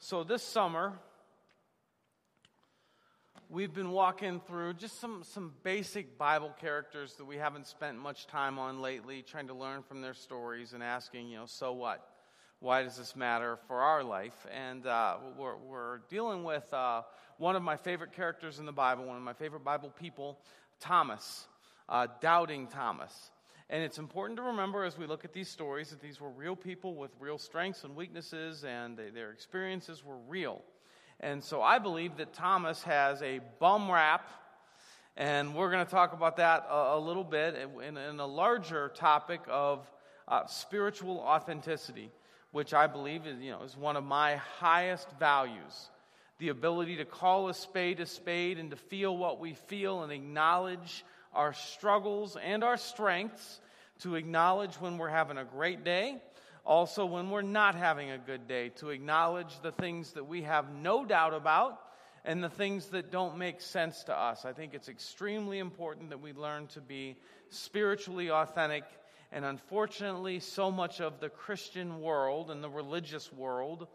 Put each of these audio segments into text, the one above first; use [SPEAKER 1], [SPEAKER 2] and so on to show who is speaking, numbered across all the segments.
[SPEAKER 1] So, this summer, we've been walking through just some, some basic Bible characters that we haven't spent much time on lately, trying to learn from their stories and asking, you know, so what? Why does this matter for our life? And uh, we're, we're, dealing with uh, one of my favorite characters in the Bible, one of my favorite Bible people, Thomas, uh, doubting Thomas. And it's important to remember as we look at these stories that these were real people with real strengths and weaknesses, and they, their experiences were real. And so I believe that Thomas has a bum rap, and we're going to talk about that a, a little bit in, in, a larger topic of uh, spiritual authenticity, which I believe is, you know, is one of my highest values. The ability to call a spade a spade and to feel what we feel and acknowledge our struggles and our strengths, to acknowledge when we're having a great day, also when we're not having a good day, to acknowledge the things that we have no doubt about and the things that don't make sense to us. I think it's extremely important that we learn to be spiritually authentic. And unfortunately, so much of the Christian world and the religious world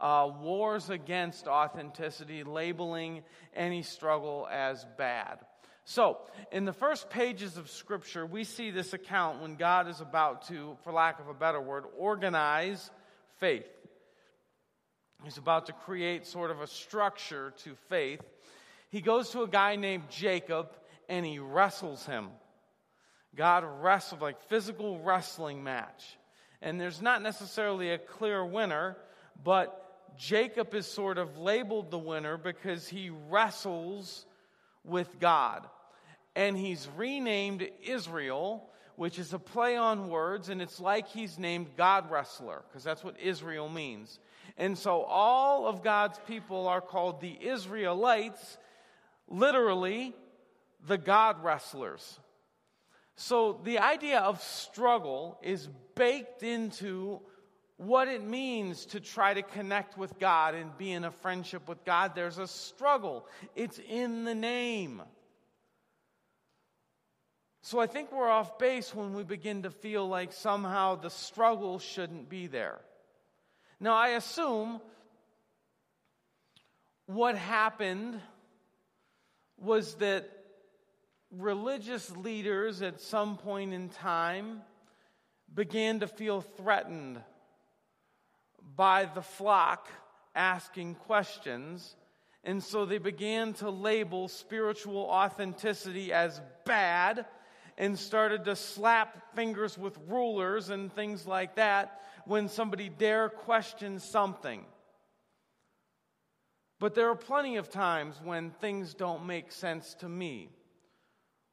[SPEAKER 1] uh, wars against authenticity, labeling any struggle as bad. So, in the first pages of Scripture, we see this account when God is about to, for lack of a better word, organize faith. He's about to create sort of a structure to faith. He goes to a guy named Jacob and he wrestles him. God wrestles, like physical wrestling match. And there's not necessarily a clear winner, but Jacob is sort of labeled the winner because he wrestles with God and he's renamed Israel, which is a play on words, and it's like he's named God Wrestler, because that's what Israel means. And so all of God's people are called the Israelites, literally, the God Wrestlers. So the idea of struggle is baked into what it means to try to connect with God and be in a friendship with God. There's a struggle, it's in the name. So I think we're off base when we begin to feel like somehow the struggle shouldn't be there. Now, I assume what happened was that religious leaders at some point in time began to feel threatened by the flock asking questions. And so they began to label spiritual authenticity as bad and started to slap fingers with rulers and things like that when somebody dare question something. But there are plenty of times when things don't make sense to me.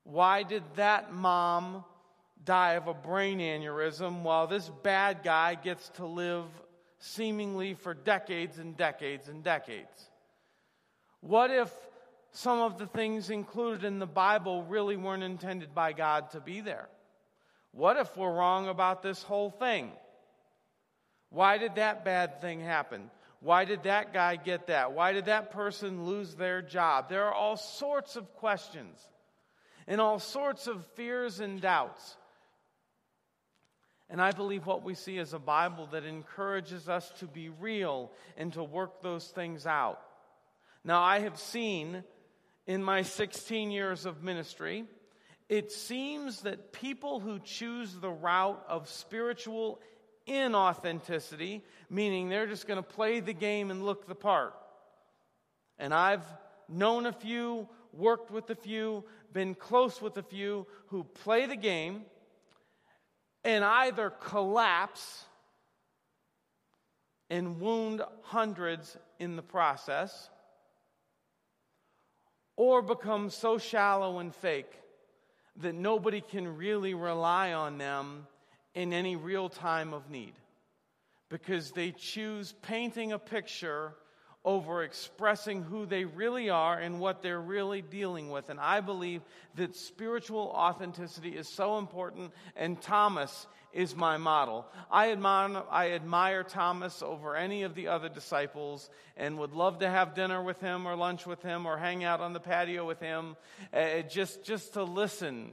[SPEAKER 1] Why did that mom die of a brain aneurysm while this bad guy gets to live seemingly for decades and decades and decades? What if some of the things included in the Bible really weren't intended by God to be there? What if we're wrong about this whole thing? Why did that bad thing happen? Why did that guy get that? Why did that person lose their job? There are all sorts of questions and all sorts of fears and doubts. And I believe what we see is a Bible that encourages us to be real and to work those things out. Now, I have seen in my 16 years of ministry, it seems that people who choose the route of spiritual inauthenticity, meaning they're just going to play the game and look the part. And I've known a few, worked with a few, been close with a few who play the game and either collapse and wound hundreds in the process or become so shallow and fake that nobody can really rely on them in any real time of need because they choose painting a picture over expressing who they really are and what they're really dealing with. And I believe that spiritual authenticity is so important, and Thomas is my model. I admire, I admire Thomas over any of the other disciples and would love to have dinner with him or lunch with him or hang out on the patio with him uh, just, just to listen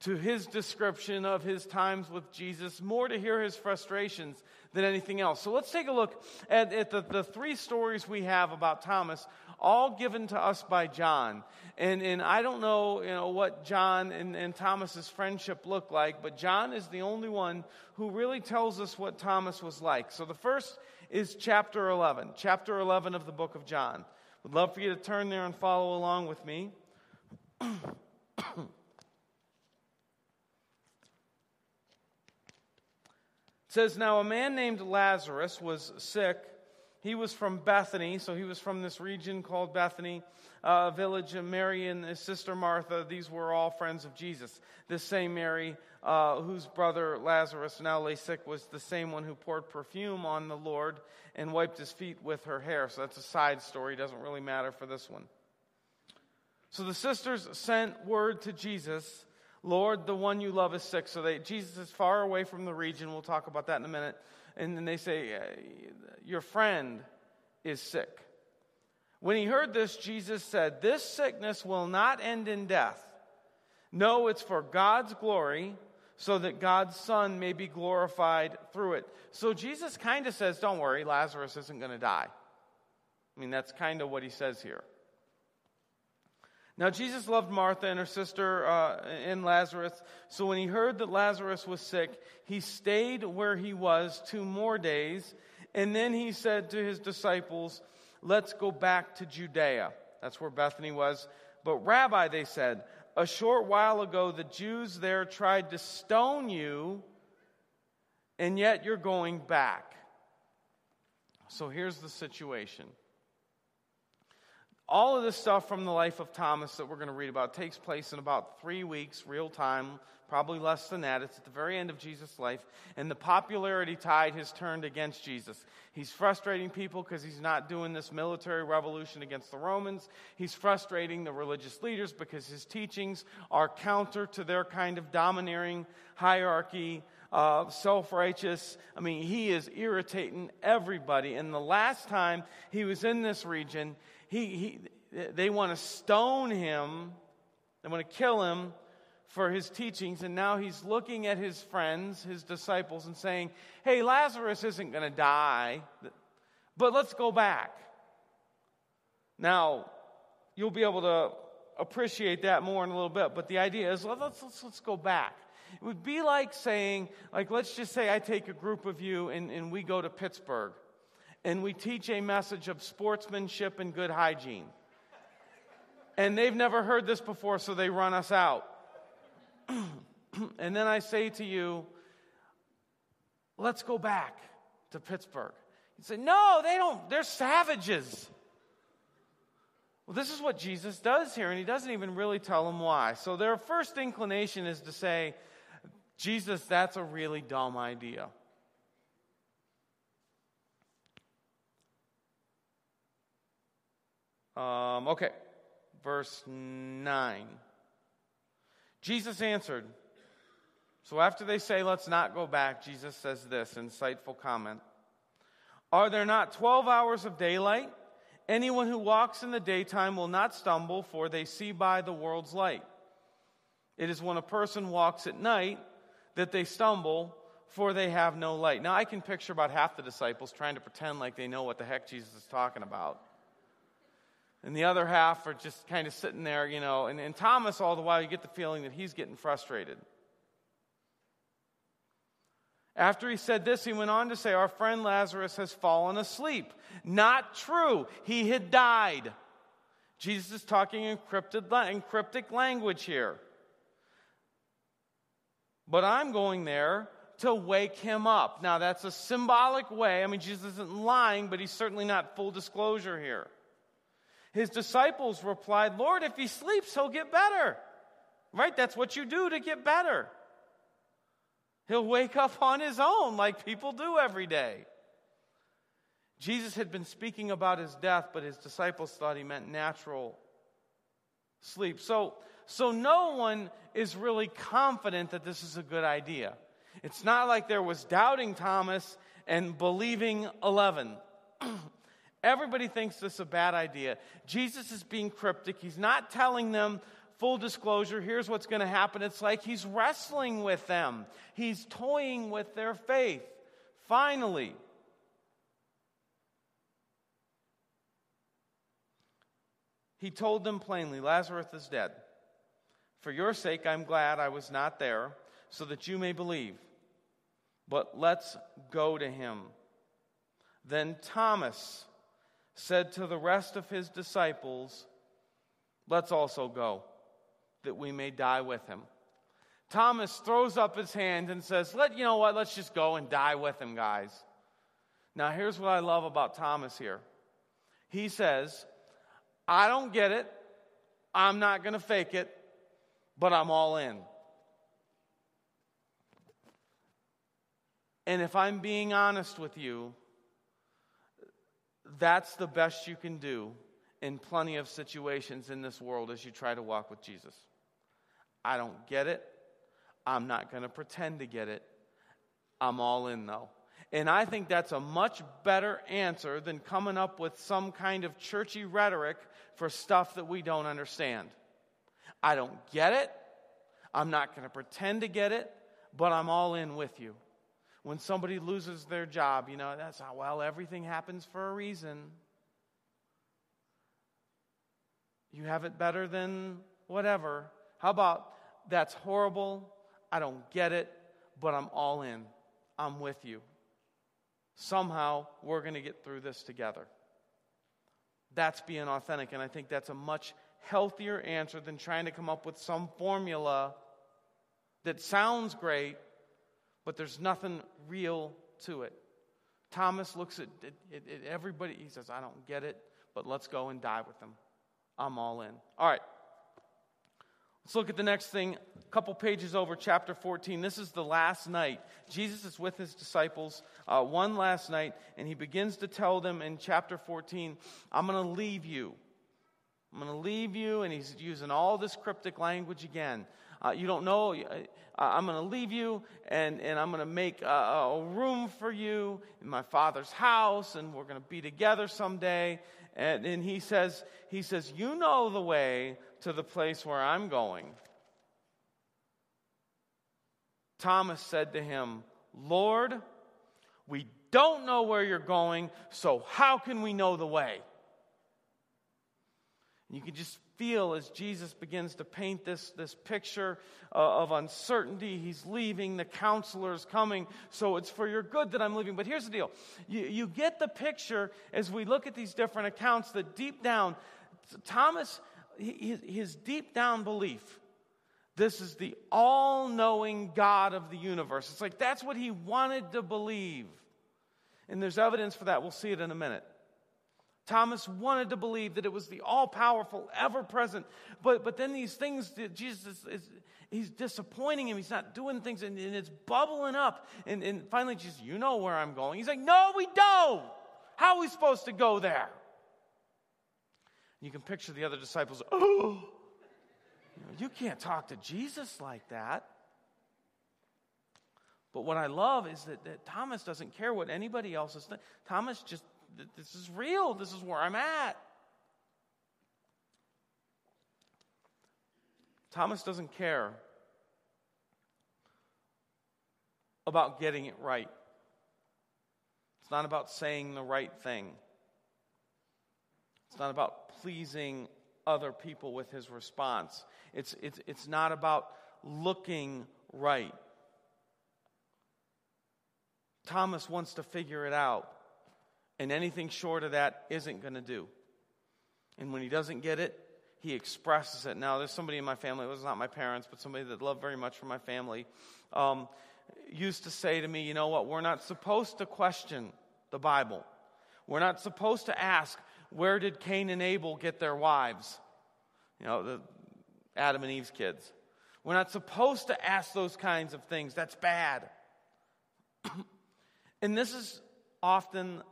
[SPEAKER 1] to his description of his times with Jesus, more to hear his frustrations than anything else. So let's take a look at, at the, the three stories we have about Thomas, all given to us by John. And, and I don't know, you know what John and, and Thomas's friendship looked like, but John is the only one who really tells us what Thomas was like. So the first is chapter 11, chapter 11 of the book of John. Would love for you to turn there and follow along with me. says, Now a man named Lazarus was sick. He was from Bethany, so he was from this region called Bethany, a village of Mary and his sister Martha. These were all friends of Jesus. This same Mary, uh, whose brother Lazarus now lay sick, was the same one who poured perfume on the Lord and wiped his feet with her hair. So that's a side story, doesn't really matter for this one. So the sisters sent word to Jesus Lord, the one you love is sick. So they, Jesus is far away from the region. We'll talk about that in a minute. And then they say, uh, Your friend is sick. When he heard this, Jesus said, This sickness will not end in death. No, it's for God's glory, so that God's Son may be glorified through it. So Jesus kind of says, Don't worry, Lazarus isn't going to die. I mean, that's kind of what he says here. Now, Jesus loved Martha and her sister uh, and Lazarus. So when he heard that Lazarus was sick, he stayed where he was two more days. And then he said to his disciples, Let's go back to Judea. That's where Bethany was. But, Rabbi, they said, a short while ago the Jews there tried to stone you, and yet you're going back. So here's the situation all of this stuff from the life of Thomas that we're going to read about takes place in about three weeks, real time, probably less than that. It's at the very end of Jesus' life. And the popularity tide has turned against Jesus. He's frustrating people because he's not doing this military revolution against the Romans. He's frustrating the religious leaders because his teachings are counter to their kind of domineering hierarchy. Uh, self righteous. I mean, he is irritating everybody. And the last time he was in this region, he, he, they want to stone him, they want to kill him for his teachings. And now he's looking at his friends, his disciples, and saying, Hey, Lazarus isn't going to die, but let's go back. Now, you'll be able to appreciate that more in a little bit, but the idea is let's, let's, let's go back. It would be like saying, like, let's just say I take a group of you and, and we go to Pittsburgh and we teach a message of sportsmanship and good hygiene. And they've never heard this before, so they run us out. and then I say to you, let's go back to Pittsburgh. You say, no, they don't, they're savages. Well, this is what Jesus does here, and he doesn't even really tell them why. So their first inclination is to say, Jesus, that's a really dumb idea. Um, okay, verse 9. Jesus answered. So after they say, let's not go back, Jesus says this insightful comment Are there not 12 hours of daylight? Anyone who walks in the daytime will not stumble, for they see by the world's light. It is when a person walks at night that they stumble, for they have no light. Now, I can picture about half the disciples trying to pretend like they know what the heck Jesus is talking about and the other half are just kind of sitting there, you know. And, and Thomas, all the while, you get the feeling that he's getting frustrated. After he said this, he went on to say, Our friend Lazarus has fallen asleep. Not true. He had died. Jesus is talking in cryptic language here. But I'm going there to wake him up. Now, that's a symbolic way. I mean, Jesus isn't lying, but he's certainly not full disclosure here. His disciples replied, Lord, if he sleeps, he'll get better. Right? That's what you do to get better. He'll wake up on his own like people do every day. Jesus had been speaking about his death, but his disciples thought he meant natural sleep. So, so no one is really confident that this is a good idea. It's not like there was doubting Thomas and believing 11. Everybody thinks this is a bad idea. Jesus is being cryptic. He's not telling them full disclosure, here's what's going to happen. It's like he's wrestling with them, he's toying with their faith. Finally, he told them plainly Lazarus is dead. For your sake, I'm glad I was not there, so that you may believe. But let's go to him. Then Thomas said to the rest of his disciples, Let's also go, that we may die with him. Thomas throws up his hand and says, Let you know what, let's just go and die with him, guys. Now, here's what I love about Thomas here. He says, I don't get it. I'm not going to fake it, but I'm all in. And if I'm being honest with you, that's the best you can do in plenty of situations in this world as you try to walk with Jesus. I don't get it. I'm not going to pretend to get it. I'm all in though. And I think that's a much better answer than coming up with some kind of churchy rhetoric for stuff that we don't understand. I don't get it. I'm not going to pretend to get it, but I'm all in with you. When somebody loses their job, you know, that's how, well, everything happens for a reason. You have it better than whatever. How about that's horrible? I don't get it, but I'm all in. I'm with you. Somehow we're going to get through this together. That's being authentic, and I think that's a much healthier answer than trying to come up with some formula that sounds great, but there's nothing real to it. Thomas looks at, at, at everybody, he says, I don't get it, but let's go and die with them. I'm all in. All right. Let's look at the next thing. A couple pages over, chapter 14. This is the last night. Jesus is with his disciples uh, one last night, and he begins to tell them in chapter 14, I'm going to leave you. I'm going to leave you, and he's using all this cryptic language again. Uh, you don't know, uh, I'm going to leave you, and, and I'm going to make a, a room for you in my father's house, and we're going to be together someday. And, and he says, he says, You know the way to the place where I'm going. Thomas said to him, Lord, we don't know where you're going, so how can we know the way? You can just feel as Jesus begins to paint this, this picture uh, of uncertainty. He's leaving, the counselor's coming, so it's for your good that I'm leaving. But here's the deal you, you get the picture as we look at these different accounts that deep down, Thomas, his, his deep down belief, this is the all knowing God of the universe. It's like that's what he wanted to believe. And there's evidence for that. We'll see it in a minute. Thomas wanted to believe that it was the all powerful, ever present. But, but then these things, Jesus is, he's disappointing him. He's not doing things, and, and it's bubbling up. And, and finally, Jesus, you know where I'm going. He's like, No, we don't. How are we supposed to go there? You can picture the other disciples, oh, you, can't talk to Jesus like that. But what I love is that, that Thomas doesn't care what anybody else is thinking. Thomas just this is real. This is where I'm at. Thomas doesn't care about getting it right. It's not about saying the right thing. It's not about pleasing other people with his response. It's, it's, it's not about looking right. Thomas wants to figure it out. And anything short of that isn't going to do. And when he doesn't get it, he expresses it. Now, there's somebody in my family, it was not my parents, but somebody that loved very much for my family, um, used to say to me, you know what, we're not supposed to question the Bible. We're not supposed to ask, where did Cain and Abel get their wives? You know, the Adam and Eve's kids. We're not supposed to ask those kinds of things. That's bad. and this is often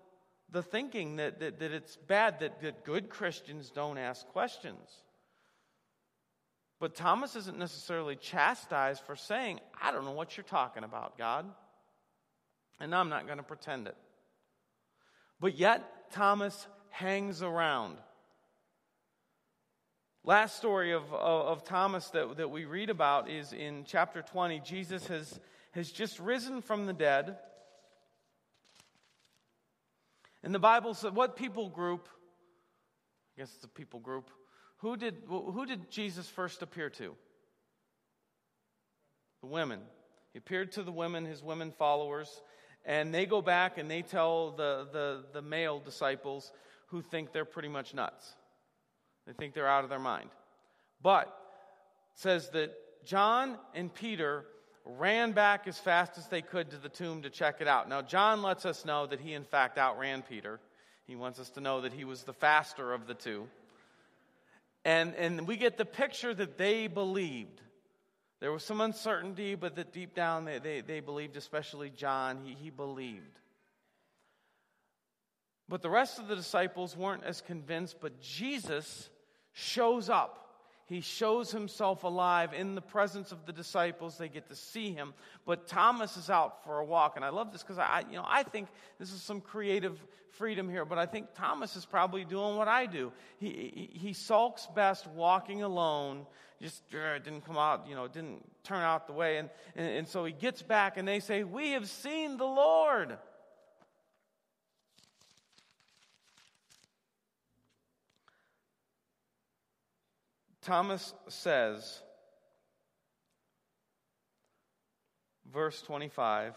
[SPEAKER 1] the thinking that, that, that it's bad that, that good Christians don't ask questions. But Thomas isn't necessarily chastised for saying, I don't know what you're talking about, God. And I'm not going to pretend it. But yet, Thomas hangs around. Last story of, of, of, Thomas that, that we read about is in chapter 20. Jesus has, has just risen from the dead. And the Bible said, what people group, I guess it's a people group, who did, who did Jesus first appear to? The women. He appeared to the women, his women followers, and they go back and they tell the, the, the male disciples who think they're pretty much nuts. They think they're out of their mind. But says that John and Peter ran back as fast as they could to the tomb to check it out. Now, John lets us know that he, in fact, outran Peter. He wants us to know that he was the faster of the two. And, and we get the picture that they believed. There was some uncertainty, but that deep down they, they, they believed, especially John, he, he believed. But the rest of the disciples weren't as convinced, but Jesus shows up. He shows himself alive in the presence of the disciples. They get to see him. But Thomas is out for a walk. And I love this because I, you know, I think this is some creative freedom here. But I think Thomas is probably doing what I do. He, he, he sulks best walking alone. Just uh, didn't come out, you know, didn't turn out the way. And, and, and so he gets back and they say, We have seen the Lord. Thomas says, verse 25,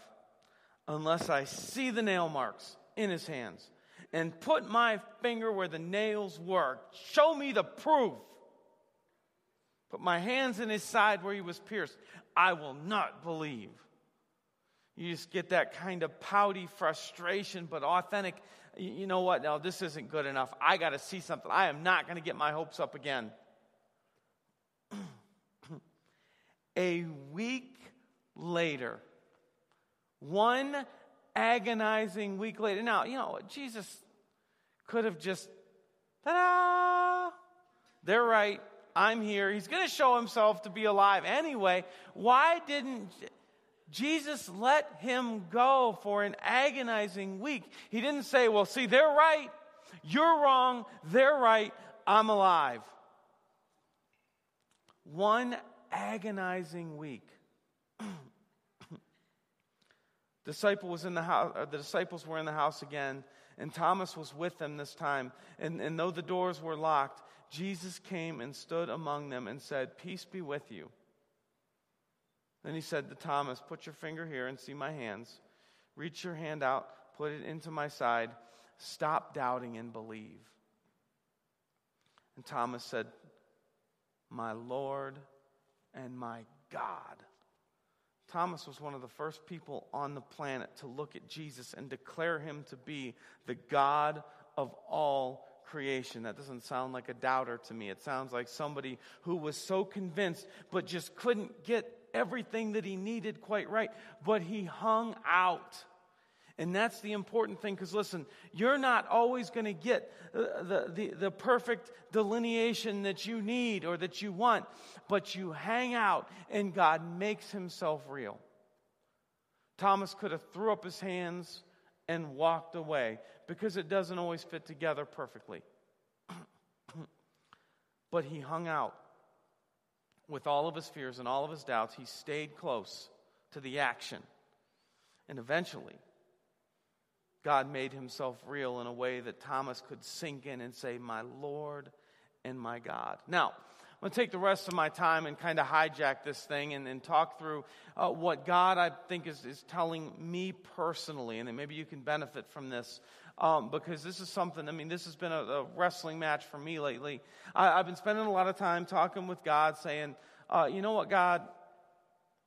[SPEAKER 1] unless I see the nail marks in his hands and put my finger where the nails were, show me the proof. Put my hands in his side where he was pierced. I will not believe. You just get that kind of pouty frustration, but authentic. You know what? No, this isn't good enough. I got to see something. I am not going to get my hopes up again. A week later, one agonizing week later. Now, you know, Jesus could have just, ta da! They're right. I'm here. He's going to show himself to be alive anyway. Why didn't Jesus let him go for an agonizing week? He didn't say, well, see, they're right. You're wrong. They're right. I'm alive. One agonizing week. Disciple was in the house, uh, the disciples were in the house again, and Thomas was with them this time. And, and though the doors were locked, Jesus came and stood among them and said, Peace be with you. Then he said to Thomas, Put your finger here and see my hands. Reach your hand out, put it into my side. Stop doubting and believe. And Thomas said, My Lord and my God. Thomas was one of the first people on the planet to look at Jesus and declare him to be the God of all creation. That doesn't sound like a doubter to me. It sounds like somebody who was so convinced but just couldn't get everything that he needed quite right. But he hung out. And that's the important thing because listen, you're not always going to get uh, the, the, the, perfect delineation that you need or that you want, but you hang out and God makes himself real. Thomas could have threw up his hands and walked away because it doesn't always fit together perfectly. but he hung out with all of his fears and all of his doubts. He stayed close to the action. And eventually, God made himself real in a way that Thomas could sink in and say, My Lord and my God. Now, I'm going to take the rest of my time and kind of hijack this thing and, and talk through uh, what God, I think, is, is telling me personally, and then maybe you can benefit from this. Um, because this is something, I mean, this has been a, a wrestling match for me lately. I, have been spending a lot of time talking with God, saying, uh, you know what, God,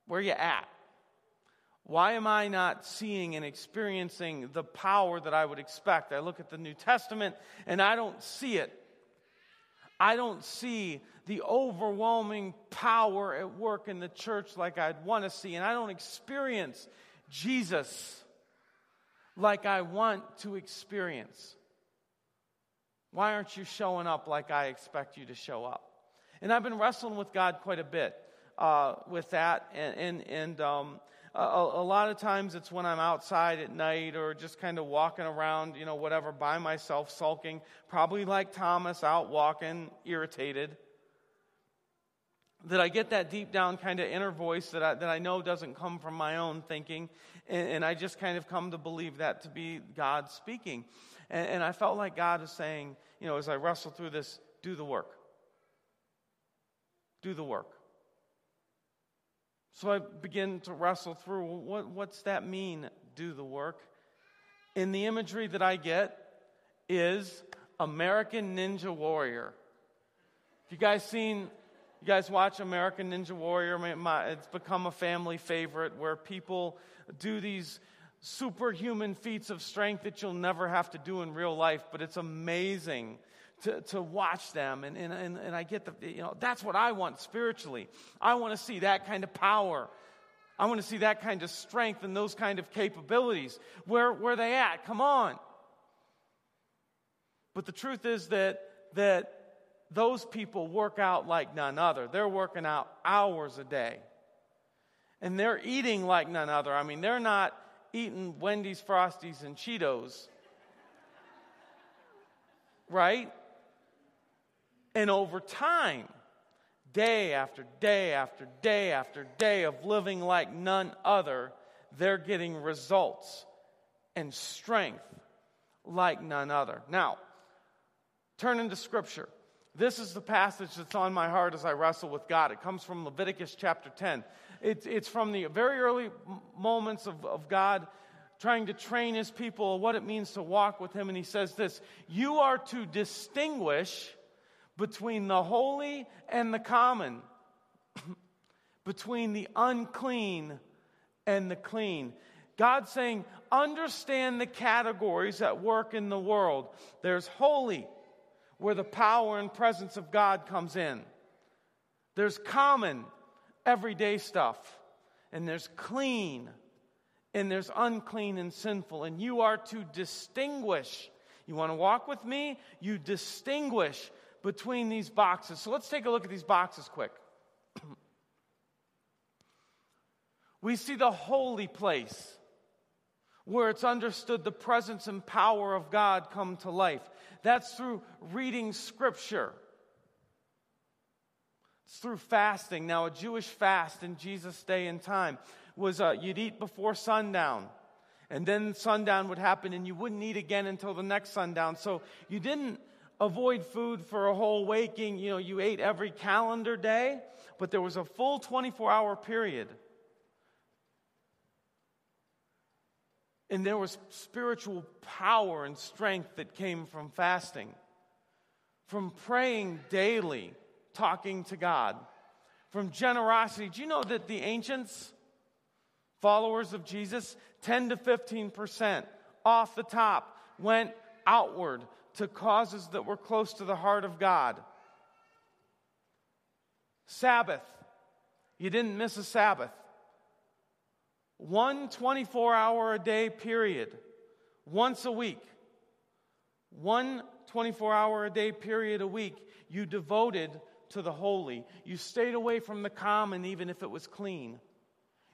[SPEAKER 1] where you at? Why am I not seeing and experiencing the power that I would expect? I look at the New Testament and I don't see it. I don't see the overwhelming power at work in the church like I'd want to see, and I don't experience Jesus like I want to experience. Why aren't you showing up like I expect you to show up? And I've been wrestling with God quite a bit uh, with that, and and, and um, a, a, lot of times it's when I'm outside at night or just kind of walking around, you know, whatever, by myself, sulking, probably like Thomas, out walking, irritated. that I get that deep down kind of inner voice that I, that I know doesn't come from my own thinking. And, and I just kind of come to believe that to be God speaking. And, and I felt like God is saying, you know, as I wrestle through this, do the work. Do the work. So I begin to wrestle through what, what's that mean, do the work? In the imagery that I get is American Ninja Warrior. Have you guys seen you guys watch American Ninja Warrior? It's become a family favorite where people do these superhuman feats of strength that you'll never have to do in real life, but it's amazing to, to watch them. And, and, and, and I get the, you know, that's what I want spiritually. I want to see that kind of power. I want to see that kind of strength and those kind of capabilities. Where, where they at? Come on. But the truth is that, that those people work out like none other. They're working out hours a day. And they're eating like none other. I mean, they're not eating Wendy's, Frosties, and Cheetos. right? And over time, day after day after day after day of living like none other, they're getting results and strength like none other. Now, turn into Scripture. This is the passage that's on my heart as I wrestle with God. It comes from Leviticus chapter 10. It's, it's from the very early moments of, of God trying to train his people what it means to walk with him. And he says this You are to distinguish between the holy and the common, between the unclean and the clean. God's saying, understand the categories at work in the world. There's holy, where the power and presence of God comes in. There's common, everyday stuff. And there's clean, and there's unclean and sinful. And you are to distinguish. You want to walk with me? You distinguish between these boxes. So let's take a look at these boxes quick. we see the holy place where it's understood the presence and power of God come to life. That's through reading scripture. It's through fasting. Now, a Jewish fast in Jesus' day and time was uh, you'd eat before sundown. And then sundown would happen, and you wouldn't eat again until the next sundown. So you didn't avoid food for a whole waking. You know, you ate every calendar day, but there was a full 24 hour period And there was spiritual power and strength that came from fasting, from praying daily, talking to God, from generosity. Do you know that the ancients, followers of Jesus, 10 to 15% off the top went outward to causes that were close to the heart of God? Sabbath. You didn't miss a Sabbath one 24 hour a day period, once a week, one 24 hour a day period a week, you devoted to the holy. You stayed away from the common, even if it was clean.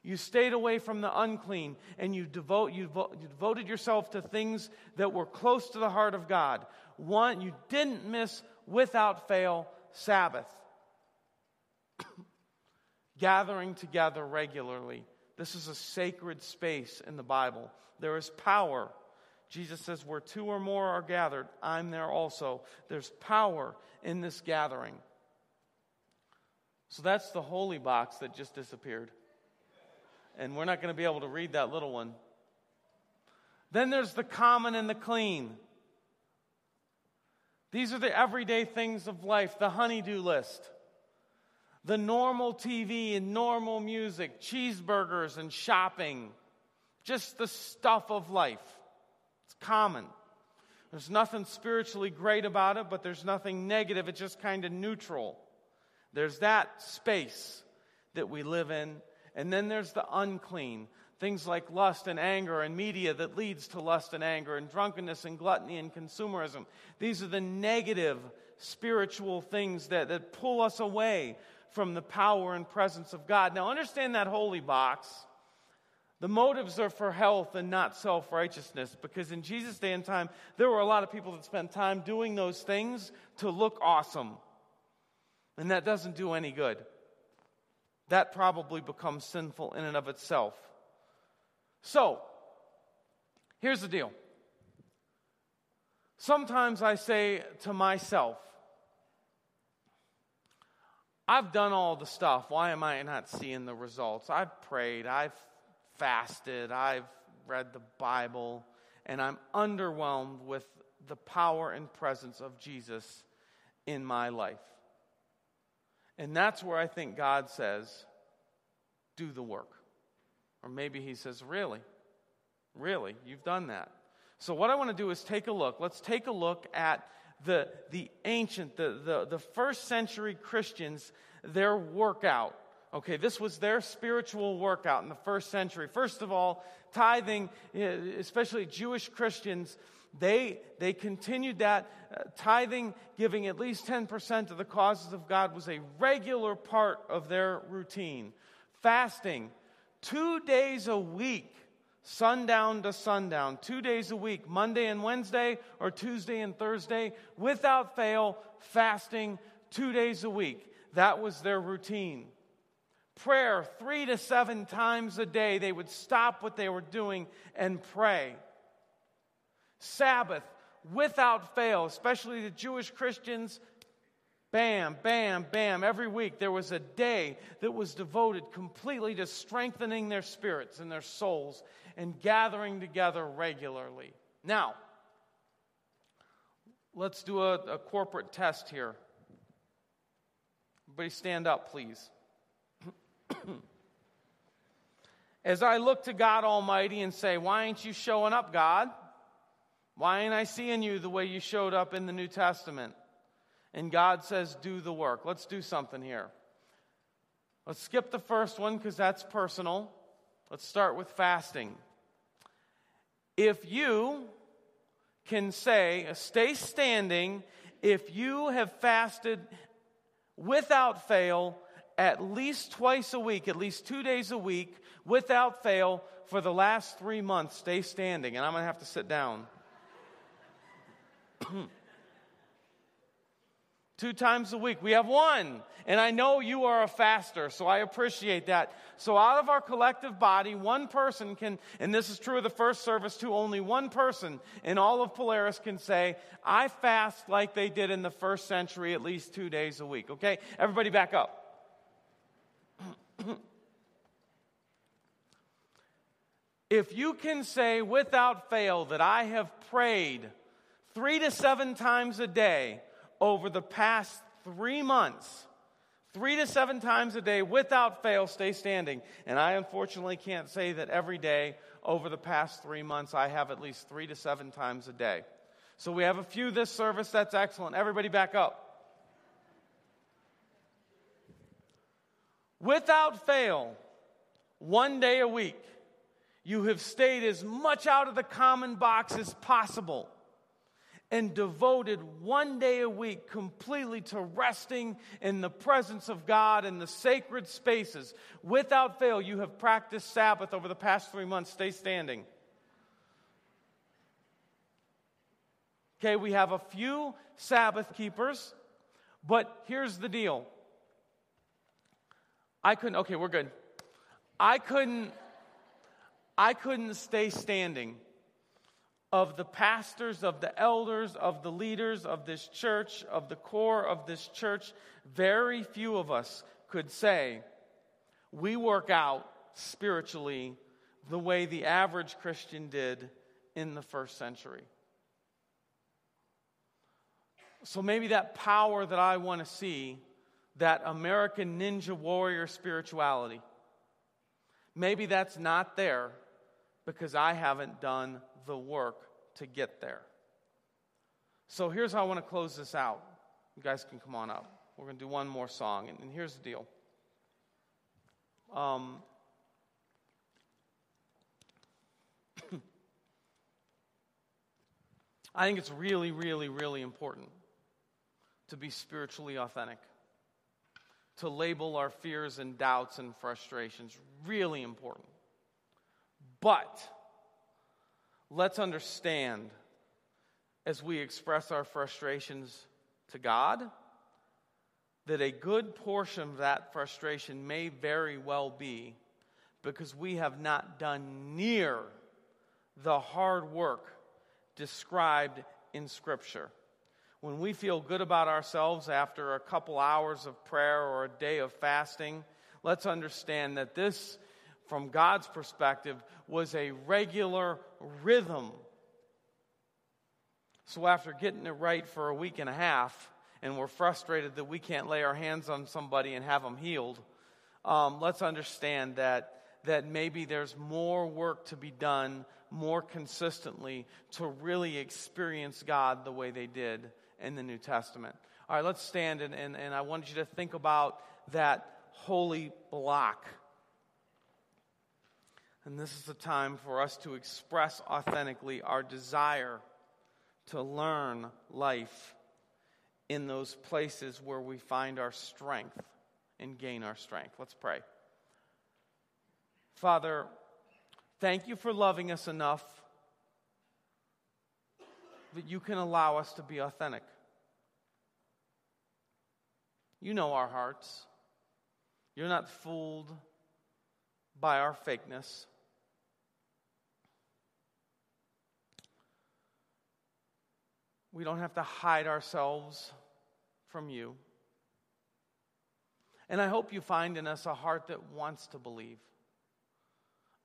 [SPEAKER 1] You stayed away from the unclean and you, devote, you, you devoted yourself to things that were close to the heart of God. One, you didn't miss without fail Sabbath. Gathering together regularly this is a sacred space in the Bible. There is power. Jesus says, Where two or more are gathered, I'm there also. There's power in this gathering. So that's the holy box that just disappeared. And we're not going to be able to read that little one. Then there's the common and the clean. These are the everyday things of life, the honeydew list the normal TV and normal music, cheeseburgers and shopping, just the stuff of life. It's common. There's nothing spiritually great about it, but there's nothing negative. It's just kind of neutral. There's that space that we live in. And then there's the unclean. Things like lust and anger and media that leads to lust and anger and drunkenness and gluttony and consumerism. These are the negative spiritual things that, that pull us away from the power and presence of God. Now, understand that holy box. The motives are for health and not self righteousness because in Jesus' day and time, there were a lot of people that spent time doing those things to look awesome. And that doesn't do any good. That probably becomes sinful in and of itself. So, here's the deal. Sometimes I say to myself, I've done all the stuff. Why am I not seeing the results? I've prayed, I've fasted, I've read the Bible, and I'm underwhelmed with the power and presence of Jesus in my life. And that's where I think God says, do the work. Or maybe He says, really? Really? You've done that. So, what I want to do is take a look. Let's take a look at the, the ancient, the, the, the first century Christians, their workout. Okay, this was their spiritual workout in the first century. First of all, tithing, eh, especially Jewish Christians, they, they continued that. Uh, tithing, giving at least 10% of the causes of God was a regular part of their routine. Fasting, two days a week, sundown to sundown, two days a week, Monday and Wednesday, or Tuesday and Thursday, without fail, fasting two days a week. That was their routine. Prayer, three to seven times a day, they would stop what they were doing and pray. Sabbath, without fail, especially the Jewish Christians, bam, bam, bam. Every week there was a day that was devoted completely to strengthening their spirits and their souls and gathering together regularly. Now, let's do a, a corporate test here. Everybody stand up, please. As I look to God Almighty and say, Why ain't you showing up, God? Why ain't I seeing you the way you showed up in the New Testament? And God says, Do the work. Let's do something here. Let's skip the first one because that's personal. Let's start with fasting. If you can say, uh, stay standing, if you have fasted without fail at least twice a week, at least two days a week, without fail, for the last three months, stay standing. And I'm going to have to sit down. Hmm. Two times a week. We have one. And I know you are a faster, so I appreciate that. So, out of our collective body, one person can, and this is true of the first service too, only one person in all of Polaris can say, I fast like they did in the first century, at least two days a week. Okay? Everybody back up. if you can say without fail that I have prayed three to seven times a day over the past three months. Three to seven times a day without fail, stay standing. And I unfortunately can't say that every day over the past three months I have at least three to seven times a day. So we have a few this service. That's excellent. Everybody back up. Without fail, one day a week, you have stayed as much out of the common box as possible and devoted one day a week completely to resting in the presence of God in the sacred spaces. Without fail, you have practiced Sabbath over the past three months. Stay standing. Okay, we have a few Sabbath keepers, but here's the deal. I couldn't, okay, we're good. I couldn't, I couldn't stay standing of the pastors, of the elders, of the leaders of this church, of the core of this church, very few of us could say, we work out spiritually the way the average Christian did in the first century. So maybe that power that I want to see, that American ninja warrior spirituality, maybe that's not there because I haven't done the work to get there. So here's how I want to close this out. You guys can come on up. We're going to do one more song. And, and here's the deal. Um, I think it's really, really, really important to be spiritually authentic, to label our fears and doubts and frustrations. Really important. But let's understand as we express our frustrations to God that a good portion of that frustration may very well be because we have not done near the hard work described in Scripture. When we feel good about ourselves after a couple hours of prayer or a day of fasting, let's understand that this, from God's perspective, was a regular rhythm. So after getting it right for a week and a half, and we're frustrated that we can't lay our hands on somebody and have them healed, um, let's understand that, that maybe there's more work to be done more consistently to really experience God the way they did in the New Testament. All right, let's stand and, and, and I want you to think about that holy block. And this is the time for us to express authentically our desire to learn life in those places where we find our strength and gain our strength. Let's pray. Father, thank you for loving us enough that you can allow us to be authentic. You know our hearts. You're not fooled by our fakeness. We don't have to hide ourselves from you. And I hope you find in us a heart that wants to believe,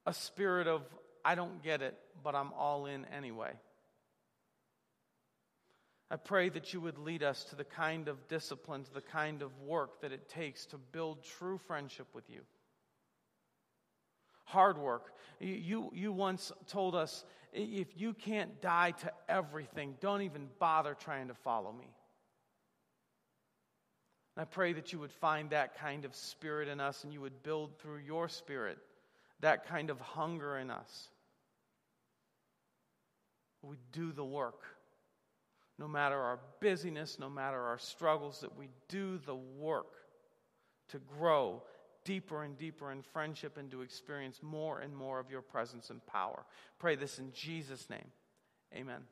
[SPEAKER 1] a spirit of, I don't get it, but I'm all in anyway. I pray that you would lead us to the kind of discipline, to the kind of work that it takes to build true friendship with you. Hard work. You, you once told us if you can't die to everything, don't even bother trying to follow me. And I pray that you would find that kind of spirit in us and you would build through your spirit that kind of hunger in us. We do the work. No matter our busyness, no matter our struggles, that we do the work to grow deeper and deeper in friendship and to experience more and more of your presence and power. Pray this in Jesus' name. Amen.